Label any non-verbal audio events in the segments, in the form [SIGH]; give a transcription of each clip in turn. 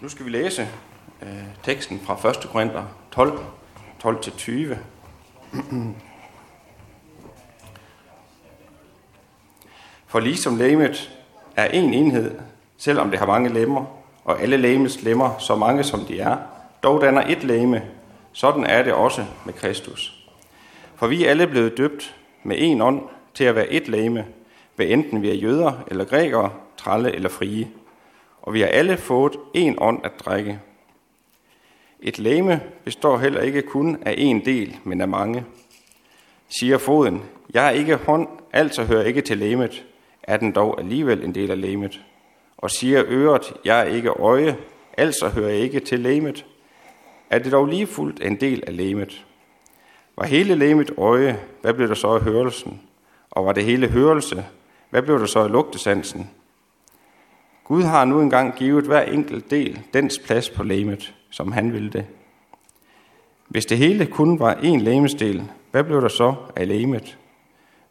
Nu skal vi læse øh, teksten fra 1. Korinther 12, 12-20. For ligesom lægemet er en enhed, selvom det har mange lemmer, og alle lægemets lemmer, så mange som de er, dog danner et lægeme, sådan er det også med Kristus. For vi er alle blevet døbt med en ånd til at være et lægeme, hvad enten vi er jøder eller grækere, tralle eller frie. Og vi har alle fået en ånd at drikke. Et læme består heller ikke kun af en del, men af mange. Siger foden, jeg er ikke hånd, altså hører ikke til læmet, er den dog alligevel en del af læmet. Og siger øret, jeg er ikke øje, altså hører jeg ikke til læmet, er det dog lige fuldt en del af læmet. Var hele læmet øje, hvad blev der så af hørelsen? Og var det hele hørelse, hvad blev der så af lugtesansen? Gud har nu engang givet hver enkelt del dens plads på læmet, som han ville det. Hvis det hele kun var én lægemesdel, hvad blev der så af lægemet?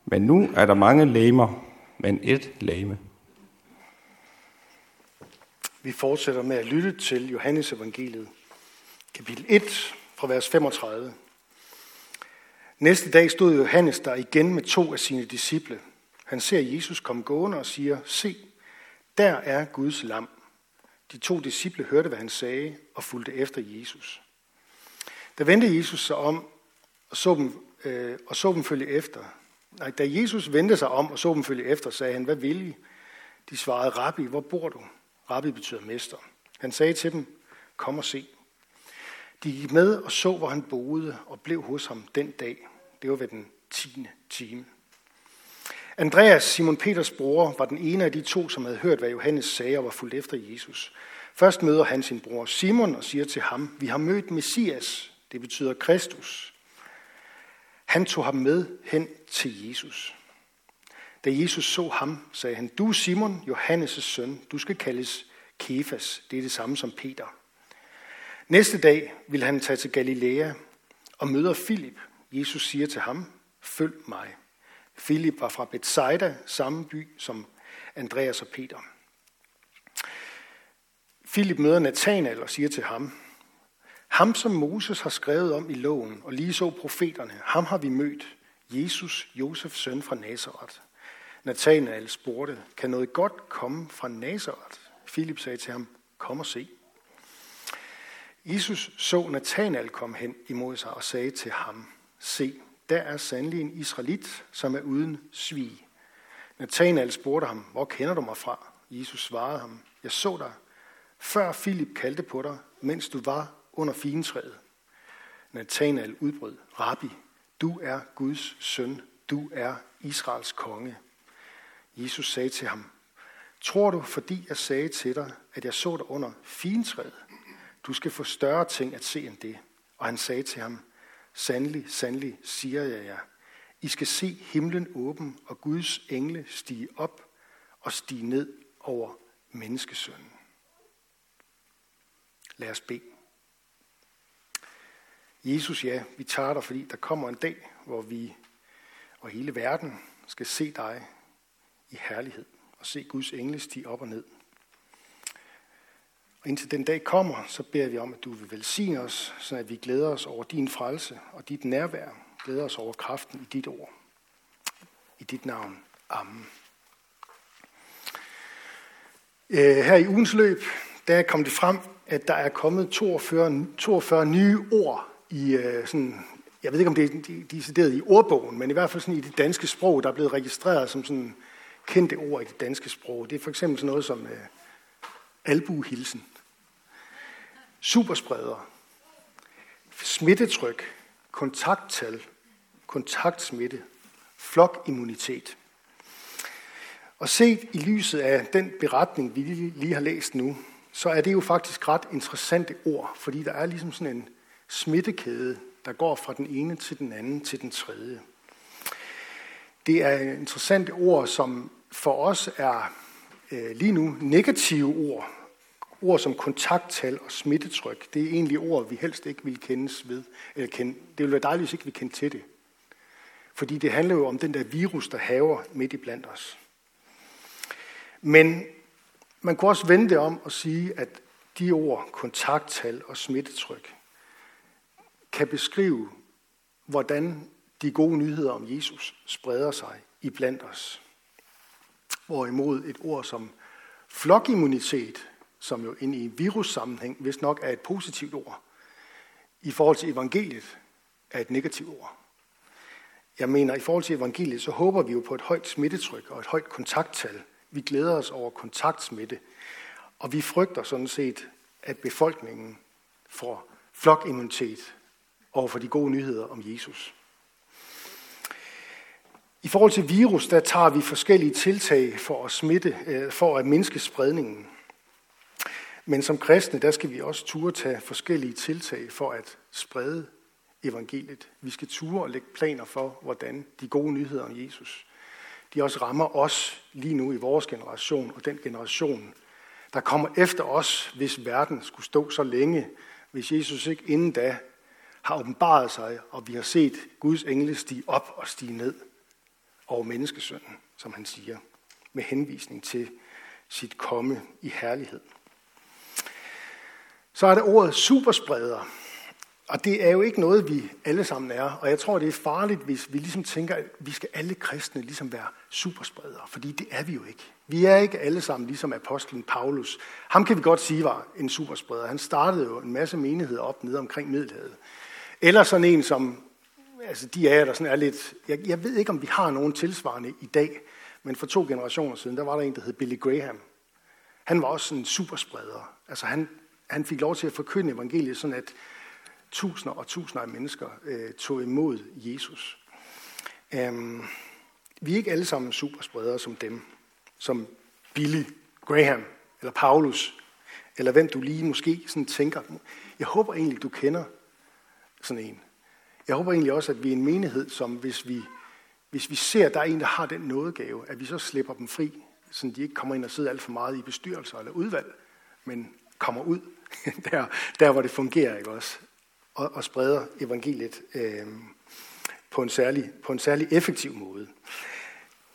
Men nu er der mange læmer, men et læme. Vi fortsætter med at lytte til Johannes evangeliet, kapitel 1, fra vers 35. Næste dag stod Johannes der igen med to af sine disciple. Han ser Jesus komme gående og siger, se, der er Guds lam. De to disciple hørte, hvad han sagde, og fulgte efter Jesus. Da vendte Jesus sig om og så dem, øh, og så dem følge efter. Nej, da Jesus vendte sig om og så dem følge efter, sagde han, hvad vil I? De svarede, Rabbi, hvor bor du? Rabbi betyder mester. Han sagde til dem, kom og se. De gik med og så, hvor han boede, og blev hos ham den dag. Det var ved den tiende time. Andreas, Simon Peters bror, var den ene af de to, som havde hørt, hvad Johannes sagde og var fuldt efter Jesus. Først møder han sin bror Simon og siger til ham, vi har mødt Messias, det betyder Kristus. Han tog ham med hen til Jesus. Da Jesus så ham, sagde han, du Simon, Johannes' søn, du skal kaldes Kefas, det er det samme som Peter. Næste dag vil han tage til Galilea og møder Filip. Jesus siger til ham, følg mig. Philip var fra Bethsaida, samme by som Andreas og Peter. Philip møder Nathanael og siger til ham, ham som Moses har skrevet om i loven, og lige så profeterne, ham har vi mødt, Jesus, Josefs søn fra Nazareth. Nathanael spurgte, kan noget godt komme fra Nazareth? Philip sagde til ham, kom og se. Jesus så Nathanael komme hen imod sig og sagde til ham, se, der er sandelig en israelit, som er uden svig. Nathanael spurgte ham, hvor kender du mig fra? Jesus svarede ham, jeg så dig, før Filip kaldte på dig, mens du var under fintræet. Nathanael udbrød, Rabbi, du er Guds søn, du er Israels konge. Jesus sagde til ham, tror du, fordi jeg sagde til dig, at jeg så dig under fintræet? Du skal få større ting at se end det. Og han sagde til ham, Sandelig, sandelig, siger jeg jer. I skal se himlen åben og Guds engle stige op og stige ned over menneskesønnen. Lad os bede. Jesus, ja, vi tager dig, fordi der kommer en dag, hvor vi og hele verden skal se dig i herlighed og se Guds engle stige op og ned. Og indtil den dag kommer, så beder vi om, at du vil velsigne os, så at vi glæder os over din frelse og dit nærvær. Glæder os over kraften i dit ord. I dit navn. Amen. Øh, her i ugens løb, der kom det frem, at der er kommet 42, 42 nye ord i øh, sådan, jeg ved ikke om det er decideret i ordbogen, men i hvert fald sådan i det danske sprog, der er blevet registreret som sådan kendte ord i det danske sprog. Det er for eksempel sådan noget som øh, albuhilsen, superspreder, smittetryk, kontakttal, kontaktsmitte, flokimmunitet. Og set i lyset af den beretning, vi lige har læst nu, så er det jo faktisk ret interessante ord, fordi der er ligesom sådan en smittekæde, der går fra den ene til den anden til den tredje. Det er interessante ord, som for os er øh, lige nu negative ord. Ord som kontakttal og smittetryk, det er egentlig ord, vi helst ikke vil kendes ved. Eller kende. Det ville være dejligt, hvis ikke vi kendte til det. Fordi det handler jo om den der virus, der haver midt i blandt os. Men man kunne også vende det om og sige, at de ord, kontakttal og smittetryk, kan beskrive, hvordan de gode nyheder om Jesus spreder sig i blandt os. Hvorimod et ord som flokimmunitet, som jo ind i virussammenhæng hvis nok er et positivt ord, i forhold til evangeliet er et negativt ord. Jeg mener, i forhold til evangeliet, så håber vi jo på et højt smittetryk og et højt kontakttal. Vi glæder os over kontaktsmitte, og vi frygter sådan set, at befolkningen får flokimmunitet over for de gode nyheder om Jesus. I forhold til virus, der tager vi forskellige tiltag for at smitte, øh, for at mindske spredningen. Men som kristne, der skal vi også ture tage forskellige tiltag for at sprede evangeliet. Vi skal ture og lægge planer for, hvordan de gode nyheder om Jesus, de også rammer os lige nu i vores generation og den generation, der kommer efter os, hvis verden skulle stå så længe, hvis Jesus ikke inden da har åbenbaret sig, og vi har set Guds engle stige op og stige ned over menneskesønnen, som han siger, med henvisning til sit komme i herlighed. Så er det ordet superspreder. Og det er jo ikke noget, vi alle sammen er. Og jeg tror, det er farligt, hvis vi ligesom tænker, at vi skal alle kristne ligesom være superspredere. Fordi det er vi jo ikke. Vi er ikke alle sammen ligesom apostlen Paulus. Ham kan vi godt sige var en superspreder. Han startede jo en masse menigheder op nede omkring Middelhavet. Eller sådan en, som altså de af jer, der sådan er lidt... Jeg, jeg ved ikke, om vi har nogen tilsvarende i dag, men for to generationer siden, der var der en, der hed Billy Graham. Han var også en superspreder. Altså han, han fik lov til at forkynde evangeliet, sådan at tusinder og tusinder af mennesker øh, tog imod Jesus. Øhm, vi er ikke alle sammen superspredere som dem, som Billy Graham, eller Paulus, eller hvem du lige måske sådan tænker. Jeg håber egentlig, du kender sådan en. Jeg håber egentlig også, at vi er en menighed, som hvis vi, hvis vi ser, at der er en, der har den nådegave, at vi så slipper dem fri, så de ikke kommer ind og sidder alt for meget i bestyrelser eller udvalg, men kommer ud [LAUGHS] der, der hvor det fungerer, ikke også? Og, og spreder evangeliet øh, på, en særlig, på en særlig effektiv måde.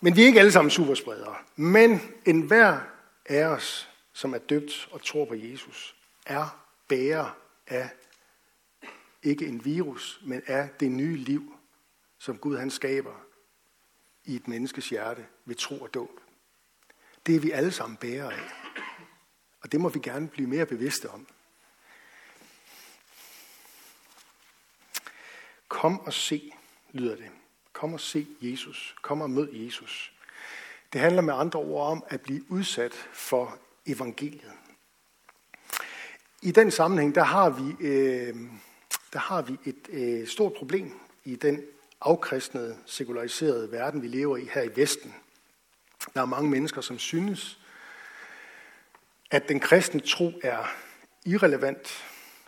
Men vi er ikke alle sammen superspredere. Men enhver af os, som er døbt og tror på Jesus, er bærer af ikke en virus, men af det nye liv, som Gud han skaber i et menneskes hjerte ved tro og dåb. Det er vi alle sammen bærer af. Og det må vi gerne blive mere bevidste om. Kom og se, lyder det. Kom og se Jesus. Kom og mød Jesus. Det handler med andre ord om at blive udsat for evangeliet. I den sammenhæng, der har vi, øh, der har vi et øh, stort problem i den afkristnede, sekulariserede verden, vi lever i her i Vesten. Der er mange mennesker, som synes, at den kristne tro er irrelevant.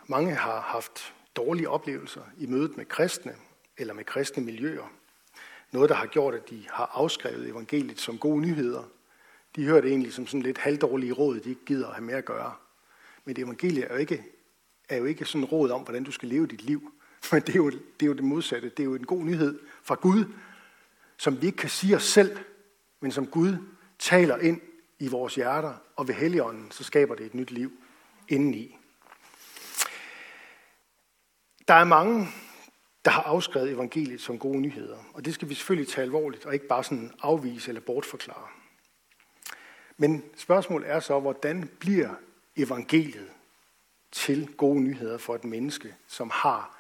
Mange har haft dårlige oplevelser i mødet med kristne eller med kristne miljøer. Noget, der har gjort, at de har afskrevet evangeliet som gode nyheder. De hører det egentlig som sådan lidt halvdårlige råd, de ikke gider at have mere at gøre. Men det evangeliet er jo ikke, er jo ikke sådan råd om, hvordan du skal leve dit liv. [LAUGHS] Men det er, jo, det er jo det modsatte. Det er jo en god nyhed fra Gud, som vi ikke kan sige os selv, men som Gud taler ind i vores hjerter, og ved Helligånden, så skaber det et nyt liv indeni. Der er mange, der har afskrevet evangeliet som gode nyheder, og det skal vi selvfølgelig tage alvorligt, og ikke bare sådan afvise eller bortforklare. Men spørgsmålet er så, hvordan bliver evangeliet til gode nyheder for et menneske, som har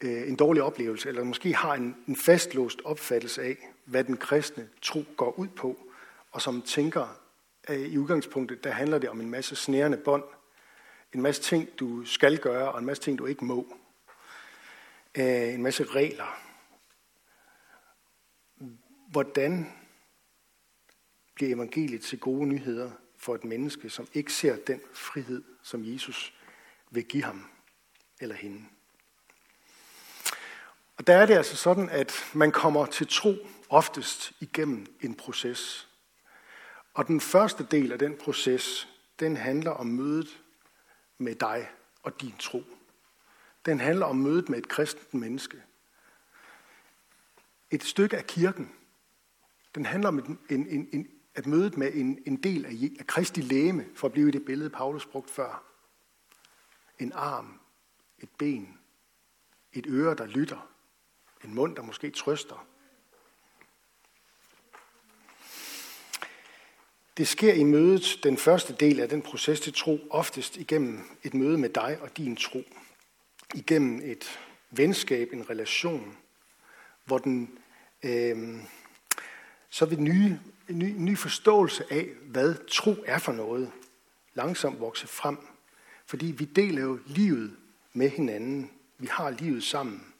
øh, en dårlig oplevelse, eller måske har en, en fastlåst opfattelse af, hvad den kristne tro går ud på, og som tænker, i udgangspunktet, der handler det om en masse snærende bånd, en masse ting, du skal gøre, og en masse ting, du ikke må. Øh, en masse regler. Hvordan bliver evangeliet til gode nyheder for et menneske, som ikke ser den frihed, som Jesus vil give ham eller hende? Og der er det altså sådan, at man kommer til tro oftest igennem en proces. Og den første del af den proces, den handler om mødet med dig og din tro. Den handler om mødet med et kristent menneske. Et stykke af kirken. Den handler om en, en, en, en, at mødet med en, en del af, af Kristi læme, for at blive i det billede, Paulus brugte før. en arm, et ben, et øre, der lytter, en mund, der måske trøster. Det sker i mødet, den første del af den proces til tro, oftest igennem et møde med dig og din tro. Igennem et venskab, en relation, hvor den, øh, så vil nye, en ny, ny forståelse af, hvad tro er for noget, langsomt vokse frem. Fordi vi deler jo livet med hinanden. Vi har livet sammen.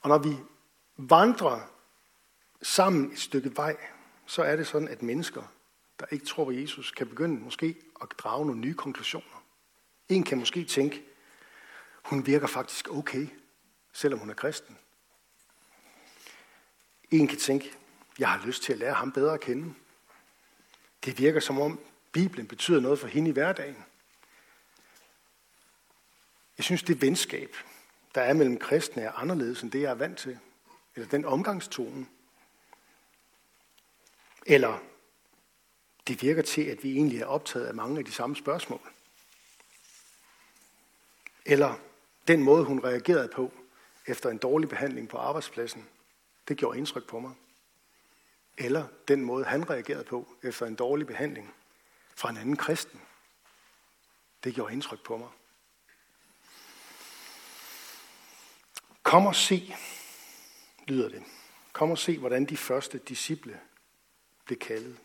Og når vi vandrer sammen et stykke vej, så er det sådan, at mennesker, der ikke tror på Jesus, kan begynde måske at drage nogle nye konklusioner. En kan måske tænke, hun virker faktisk okay, selvom hun er kristen. En kan tænke, jeg har lyst til at lære ham bedre at kende. Det virker som om Bibelen betyder noget for hende i hverdagen. Jeg synes, det venskab, der er mellem kristne, er anderledes end det, jeg er vant til. Eller den omgangstone. Eller det virker til, at vi egentlig er optaget af mange af de samme spørgsmål. Eller den måde, hun reagerede på efter en dårlig behandling på arbejdspladsen, det gjorde indtryk på mig. Eller den måde, han reagerede på efter en dårlig behandling fra en anden kristen, det gjorde indtryk på mig. Kom og se, lyder det. Kom og se, hvordan de første disciple blev kaldet.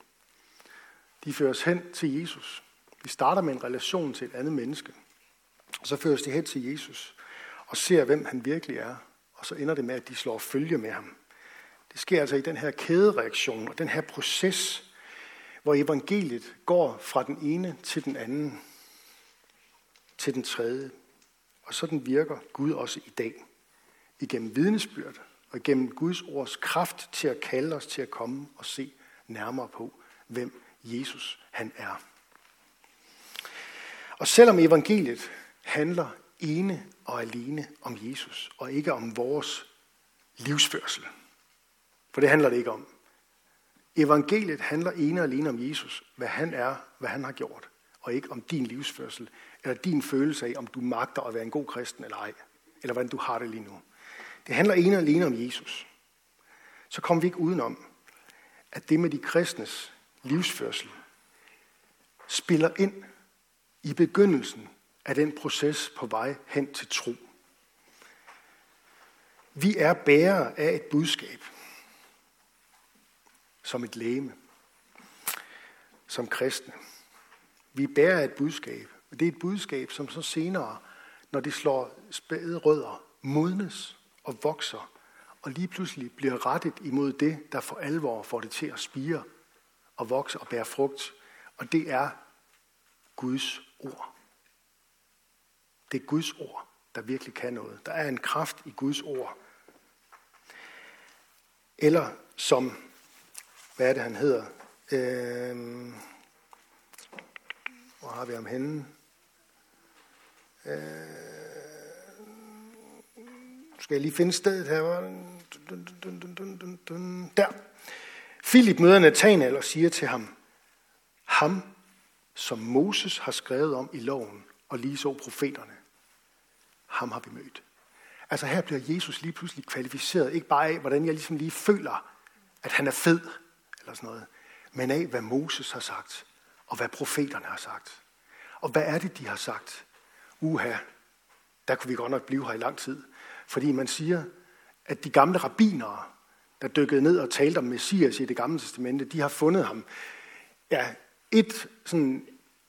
De føres hen til Jesus. De starter med en relation til et andet menneske. Og så føres de hen til Jesus og ser, hvem han virkelig er. Og så ender det med, at de slår følge med ham. Det sker altså i den her kædereaktion og den her proces, hvor evangeliet går fra den ene til den anden, til den tredje. Og sådan virker Gud også i dag igennem vidnesbyrd og igennem Guds ords kraft til at kalde os til at komme og se nærmere på, hvem Jesus han er. Og selvom evangeliet handler ene og alene om Jesus, og ikke om vores livsførsel, for det handler det ikke om. Evangeliet handler ene og alene om Jesus, hvad han er, hvad han har gjort, og ikke om din livsførsel, eller din følelse af, om du magter at være en god kristen eller ej, eller hvordan du har det lige nu. Det handler ene og alene om Jesus. Så kommer vi ikke udenom, at det med de kristnes livsførsel spiller ind i begyndelsen af den proces på vej hen til tro. Vi er bærere af et budskab, som et læme, som kristne. Vi bærer et budskab, og det er et budskab, som så senere, når det slår spæde rødder, modnes og vokser, og lige pludselig bliver rettet imod det, der for alvor får det til at spire og vokse og bære frugt. Og det er Guds ord. Det er Guds ord, der virkelig kan noget. Der er en kraft i Guds ord. Eller som, hvad er det han hedder? Øh, hvor har vi ham henne? Øh, skal jeg lige finde stedet her? Der. Philip møder Nathanael og siger til ham, ham, som Moses har skrevet om i loven, og lige så profeterne, ham har vi mødt. Altså her bliver Jesus lige pludselig kvalificeret, ikke bare af, hvordan jeg ligesom lige føler, at han er fed, eller sådan noget, men af, hvad Moses har sagt, og hvad profeterne har sagt. Og hvad er det, de har sagt? Uha, der kunne vi godt nok blive her i lang tid. Fordi man siger, at de gamle rabbinere, der dykkede ned og talte om Messias i det gamle testamente, de har fundet ham. Ja, et sådan,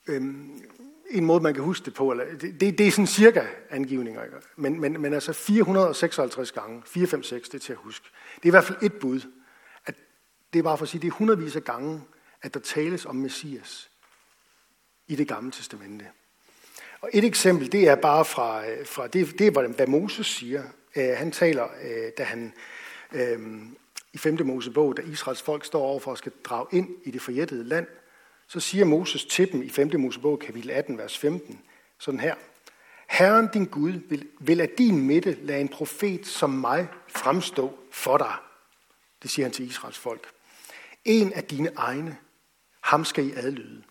øhm, en måde, man kan huske det på, eller det, det, det er sådan cirka angivninger, ikke? Men, men, men altså 456 gange, 456, det er til at huske. Det er i hvert fald et bud. At det er bare for at sige, det er hundredvis af gange, at der tales om Messias i det gamle testamente. Og et eksempel, det er bare fra, øh, fra det, det er, hvad Moses siger. Uh, han taler, uh, da han uh, i 5. Mosebog, da Israels folk står over for at skal drage ind i det forjættede land, så siger Moses til dem i 5. Mosebog, kapitel 18, vers 15, sådan her. Herren din Gud vil, vil af din midte lade en profet som mig fremstå for dig. Det siger han til Israels folk. En af dine egne, ham skal I adlyde.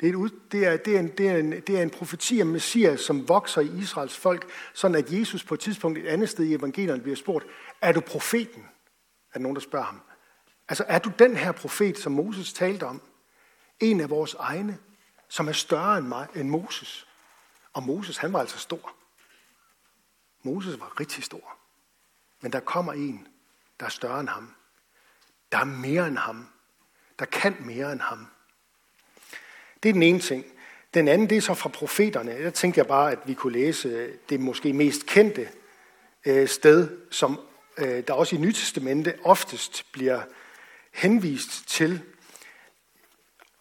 Det er, et, det, er, det, er en, det, er en, det er en profeti om Messias, som vokser i Israels folk, sådan at Jesus på et tidspunkt et andet sted i evangelierne bliver spurgt, er du profeten? Er der nogen, der spørger ham. Altså, er du den her profet, som Moses talte om? En af vores egne, som er større end, mig, end Moses. Og Moses, han var altså stor. Moses var rigtig stor. Men der kommer en, der er større end ham. Der er mere end ham. Der kan mere end ham. Det er den ene ting. Den anden, det er så fra profeterne. Jeg tænkte jeg bare, at vi kunne læse øh, det måske mest kendte øh, sted, som øh, der også i Nytestamentet oftest bliver henvist til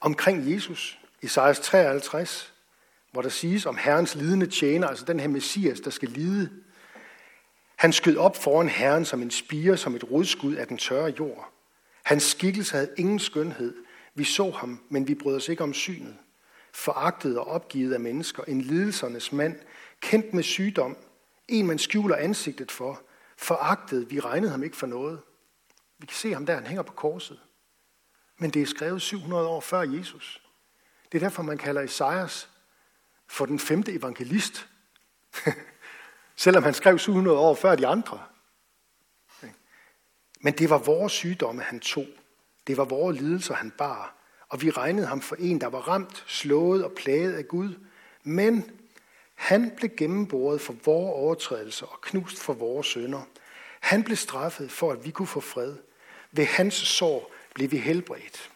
omkring Jesus. Isaias 53, hvor der siges om Herrens lidende tjener, altså den her Messias, der skal lide. Han skød op foran Herren som en spire, som et rodskud af den tørre jord. Hans skikkelse havde ingen skønhed. Vi så ham, men vi brød os ikke om synet. Foragtet og opgivet af mennesker, en lidelsernes mand, kendt med sygdom, en man skjuler ansigtet for, foragtet, vi regnede ham ikke for noget. Vi kan se ham der, han hænger på korset. Men det er skrevet 700 år før Jesus. Det er derfor, man kalder Esajas for den femte evangelist. [LAUGHS] Selvom han skrev 700 år før de andre. Men det var vores sygdomme, han tog. Det var vores lidelser, han bar. Og vi regnede ham for en, der var ramt, slået og plaget af Gud. Men han blev gennemboret for vores overtrædelser og knust for vores sønder. Han blev straffet for, at vi kunne få fred. Ved hans sår blev vi helbredt.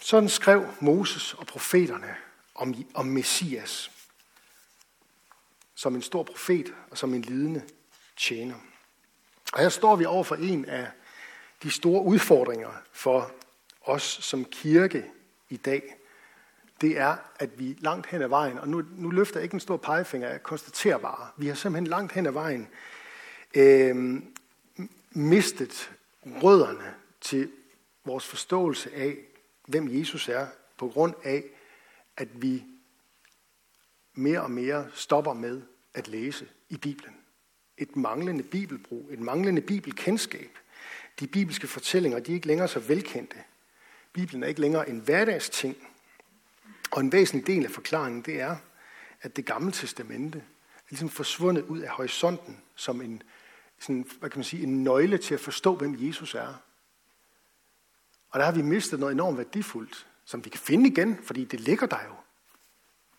Sådan skrev Moses og profeterne om, om Messias som en stor profet og som en lidende tjener. Og her står vi over for en af de store udfordringer for os som kirke i dag. Det er, at vi langt hen ad vejen, og nu, nu løfter jeg ikke en stor pegefinger, jeg konstaterer bare, vi har simpelthen langt hen ad vejen øh, mistet rødderne til vores forståelse af, hvem Jesus er, på grund af, at vi mere og mere stopper med at læse i Bibelen. Et manglende bibelbrug, et manglende bibelkendskab. De bibelske fortællinger, de er ikke længere så velkendte. Bibelen er ikke længere en hverdagsting. Og en væsentlig del af forklaringen, det er, at det gamle testamente er ligesom forsvundet ud af horisonten som en, sådan, hvad kan man sige, en nøgle til at forstå, hvem Jesus er. Og der har vi mistet noget enormt værdifuldt, som vi kan finde igen, fordi det ligger der jo.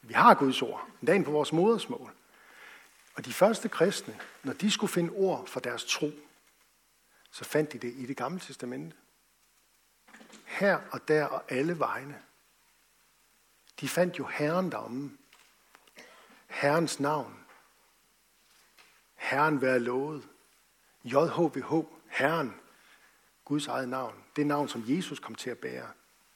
Vi har Guds ord, dagen på vores modersmål. Og de første kristne, når de skulle finde ord for deres tro, så fandt de det i det gamle testamente. Her og der og alle vegne. De fandt jo Herren deromme. Herrens navn. Herren være lovet. JHVH, Herren, Guds eget navn. Det navn, som Jesus kom til at bære.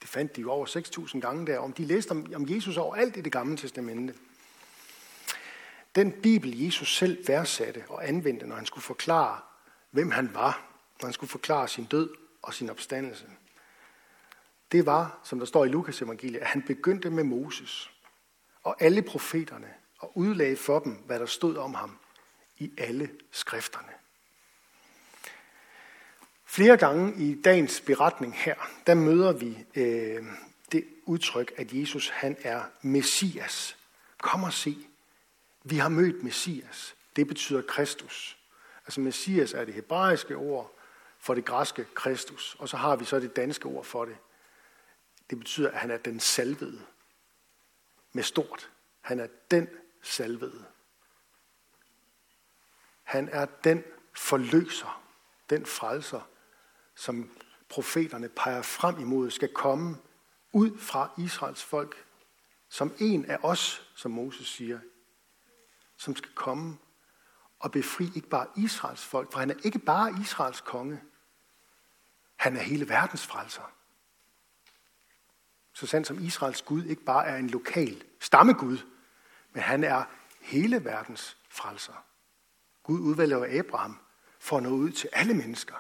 Det fandt de jo over 6.000 gange der. Om de læste om, om Jesus overalt i det gamle testamente. Den bibel, Jesus selv værdsatte og anvendte, når han skulle forklare, hvem han var, når han skulle forklare sin død og sin opstandelse, det var, som der står i Lukas evangeliet, at han begyndte med Moses og alle profeterne og udlagde for dem, hvad der stod om ham i alle skrifterne. Flere gange i dagens beretning her, der møder vi øh, det udtryk, at Jesus han er Messias. Kom og se, vi har mødt Messias. Det betyder Kristus. Altså Messias er det hebraiske ord for det græske Kristus, og så har vi så det danske ord for det. Det betyder, at han er den salvede. Med stort. Han er den salvede. Han er den forløser, den frelser, som profeterne peger frem imod, skal komme ud fra Israels folk, som en af os, som Moses siger, som skal komme og befri ikke bare Israels folk, for han er ikke bare Israels konge. Han er hele verdens frelser. Så sandt som Israels Gud ikke bare er en lokal stammegud, men han er hele verdens frelser. Gud udvælger Abraham for at nå ud til alle mennesker.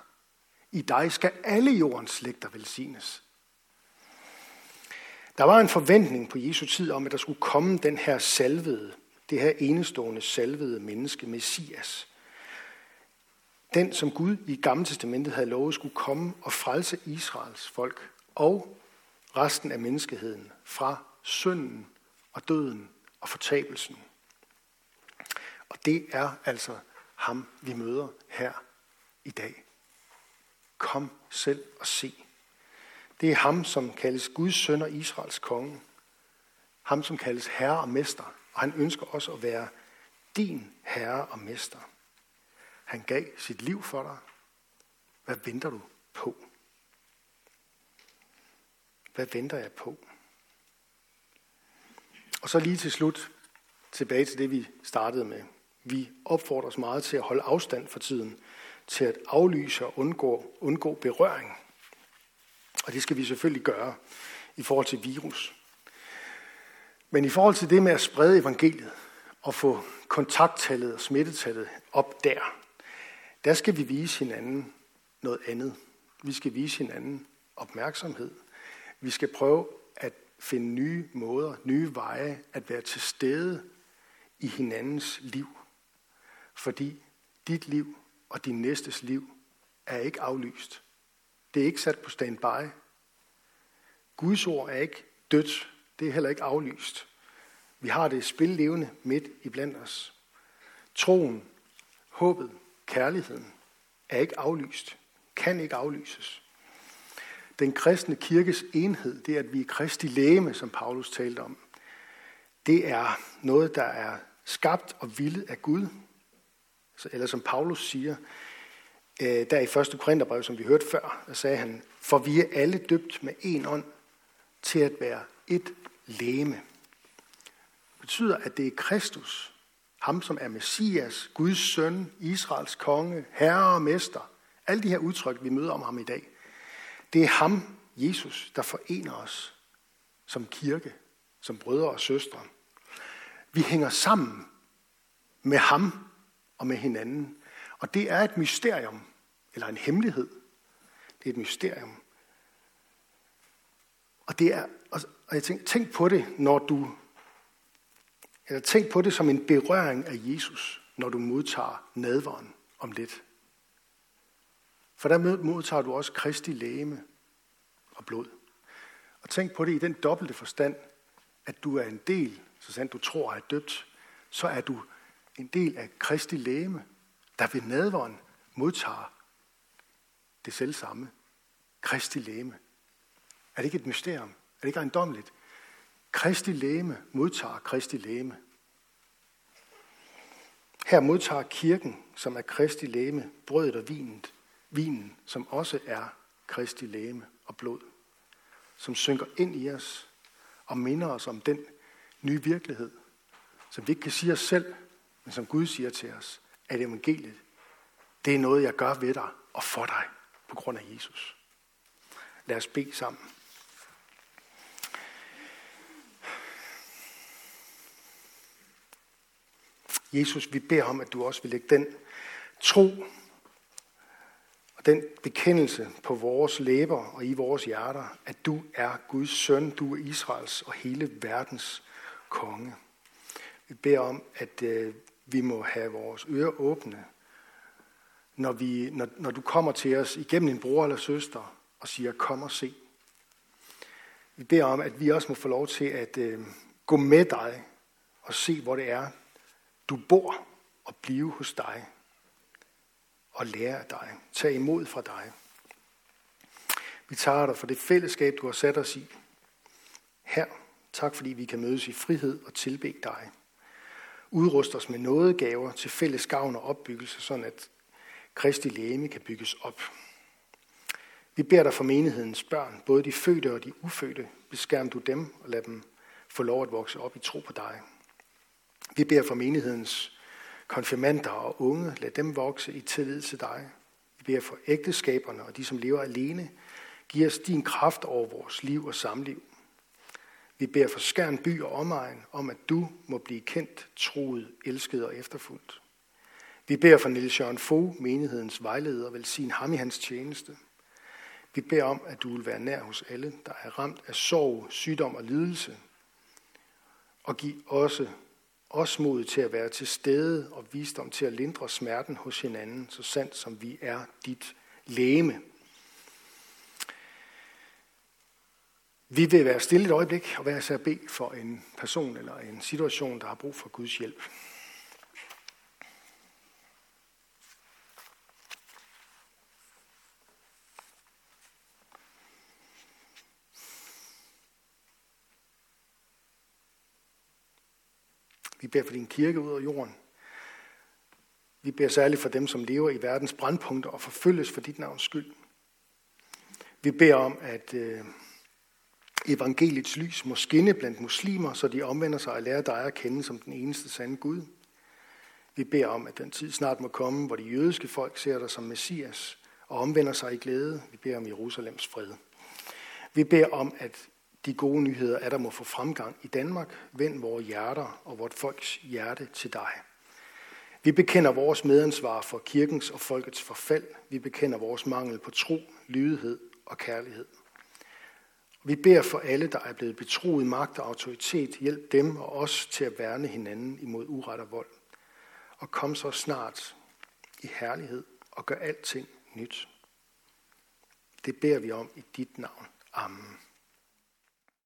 I dig skal alle jordens slægter velsignes. Der var en forventning på Jesu tid om, at der skulle komme den her salvede, det her enestående salvede menneske, Messias. Den, som Gud i Gamle Testamentet havde lovet, skulle komme og frelse Israels folk og resten af menneskeheden fra synden og døden og fortabelsen. Og det er altså ham, vi møder her i dag. Kom selv og se. Det er ham, som kaldes Guds søn og Israels konge. Ham, som kaldes herre og mester. Og han ønsker også at være din herre og mester. Han gav sit liv for dig. Hvad venter du på? Hvad venter jeg på? Og så lige til slut, tilbage til det, vi startede med. Vi opfordres meget til at holde afstand for tiden, til at aflyse og undgå, undgå berøring. Og det skal vi selvfølgelig gøre i forhold til virus. Men i forhold til det med at sprede evangeliet og få kontakttallet og smittetallet op der, der skal vi vise hinanden noget andet. Vi skal vise hinanden opmærksomhed. Vi skal prøve at finde nye måder, nye veje at være til stede i hinandens liv. Fordi dit liv og din næstes liv er ikke aflyst. Det er ikke sat på standby. Guds ord er ikke dødt. Det er heller ikke aflyst. Vi har det spillevende midt i blandt os. Troen, håbet, kærligheden er ikke aflyst. Kan ikke aflyses. Den kristne kirkes enhed, det er, at vi er kristi læme, som Paulus talte om. Det er noget, der er skabt og villet af Gud. Eller som Paulus siger, øh, der i 1. Korintherbrev, som vi hørte før, der sagde han, for vi er alle døbt med en ånd til at være et læme. Det betyder, at det er Kristus, ham som er Messias, Guds søn, Israels konge, herre og mester. Alle de her udtryk, vi møder om ham i dag, det er ham, Jesus, der forener os som kirke, som brødre og søstre. Vi hænger sammen med ham og med hinanden. Og det er et mysterium, eller en hemmelighed. Det er et mysterium. Og det er, og jeg tænk, tænk på det, når du, eller tænk på det som en berøring af Jesus, når du modtager nadvåren om lidt. For der modtager du også Kristi læme og blod. Og tænk på det i den dobbelte forstand, at du er en del, så sandt du tror er døbt, så er du en del af Kristi læme, der ved nadvåren modtager det selv samme. Kristi læme. Er det ikke et mysterium? Er det ikke ejendommeligt? Kristi læme modtager Kristi læme. Her modtager kirken, som er Kristi læme, brødet og vinet, vinen, som også er Kristi læme og blod, som synker ind i os og minder os om den nye virkelighed, som vi ikke kan sige os selv, men som Gud siger til os, at evangeliet, det er noget, jeg gør ved dig og for dig på grund af Jesus. Lad os bede sammen. Jesus, vi beder om, at du også vil lægge den tro og den bekendelse på vores læber og i vores hjerter, at du er Guds søn, du er Israels og hele verdens konge. Vi beder om, at øh, vi må have vores ører åbne, når, vi, når, når du kommer til os igennem en bror eller søster og siger, kom og se. Vi beder om, at vi også må få lov til at øh, gå med dig og se, hvor det er, du bor og blive hos dig og lære af dig. Tag imod fra dig. Vi tager dig for det fællesskab, du har sat os i. Her, tak fordi vi kan mødes i frihed og tilbe dig. Udrust os med nådegaver til fælles gavn og opbyggelse, sådan at Kristi læme kan bygges op. Vi beder dig for menighedens børn, både de fødte og de ufødte. Beskærm du dem og lad dem få lov at vokse op i tro på dig. Vi beder for menighedens konfirmander og unge, lad dem vokse i tillid til dig. Vi beder for ægteskaberne og de, som lever alene. Giv os din kraft over vores liv og samliv. Vi beder for Skærn by og omegn om, at du må blive kendt, troet, elsket og efterfuldt. Vi beder for Niels Jørgen Fogh, menighedens vejleder, velsign ham i hans tjeneste. Vi beder om, at du vil være nær hos alle, der er ramt af sorg, sygdom og lidelse. Og giv også os mod til at være til stede og visdom til at lindre smerten hos hinanden, så sandt som vi er dit læme. Vi vil være stille et øjeblik og være så bede for en person eller en situation, der har brug for Guds hjælp. Beder for din kirke ud af jorden. Vi beder særligt for dem, som lever i verdens brandpunkter og forfølges for dit navns skyld. Vi beder om, at øh, evangeliets lys må skinne blandt muslimer, så de omvender sig og lærer dig at kende som den eneste sande Gud. Vi beder om, at den tid snart må komme, hvor de jødiske folk ser dig som Messias og omvender sig i glæde. Vi beder om Jerusalems fred. Vi beder om, at de gode nyheder er, der må få fremgang i Danmark. Vend vores hjerter og vort folks hjerte til dig. Vi bekender vores medansvar for kirkens og folkets forfald. Vi bekender vores mangel på tro, lydighed og kærlighed. Vi beder for alle, der er blevet betroet magt og autoritet. Hjælp dem og os til at værne hinanden imod uret og vold. Og kom så snart i herlighed og gør alting nyt. Det beder vi om i dit navn. Amen.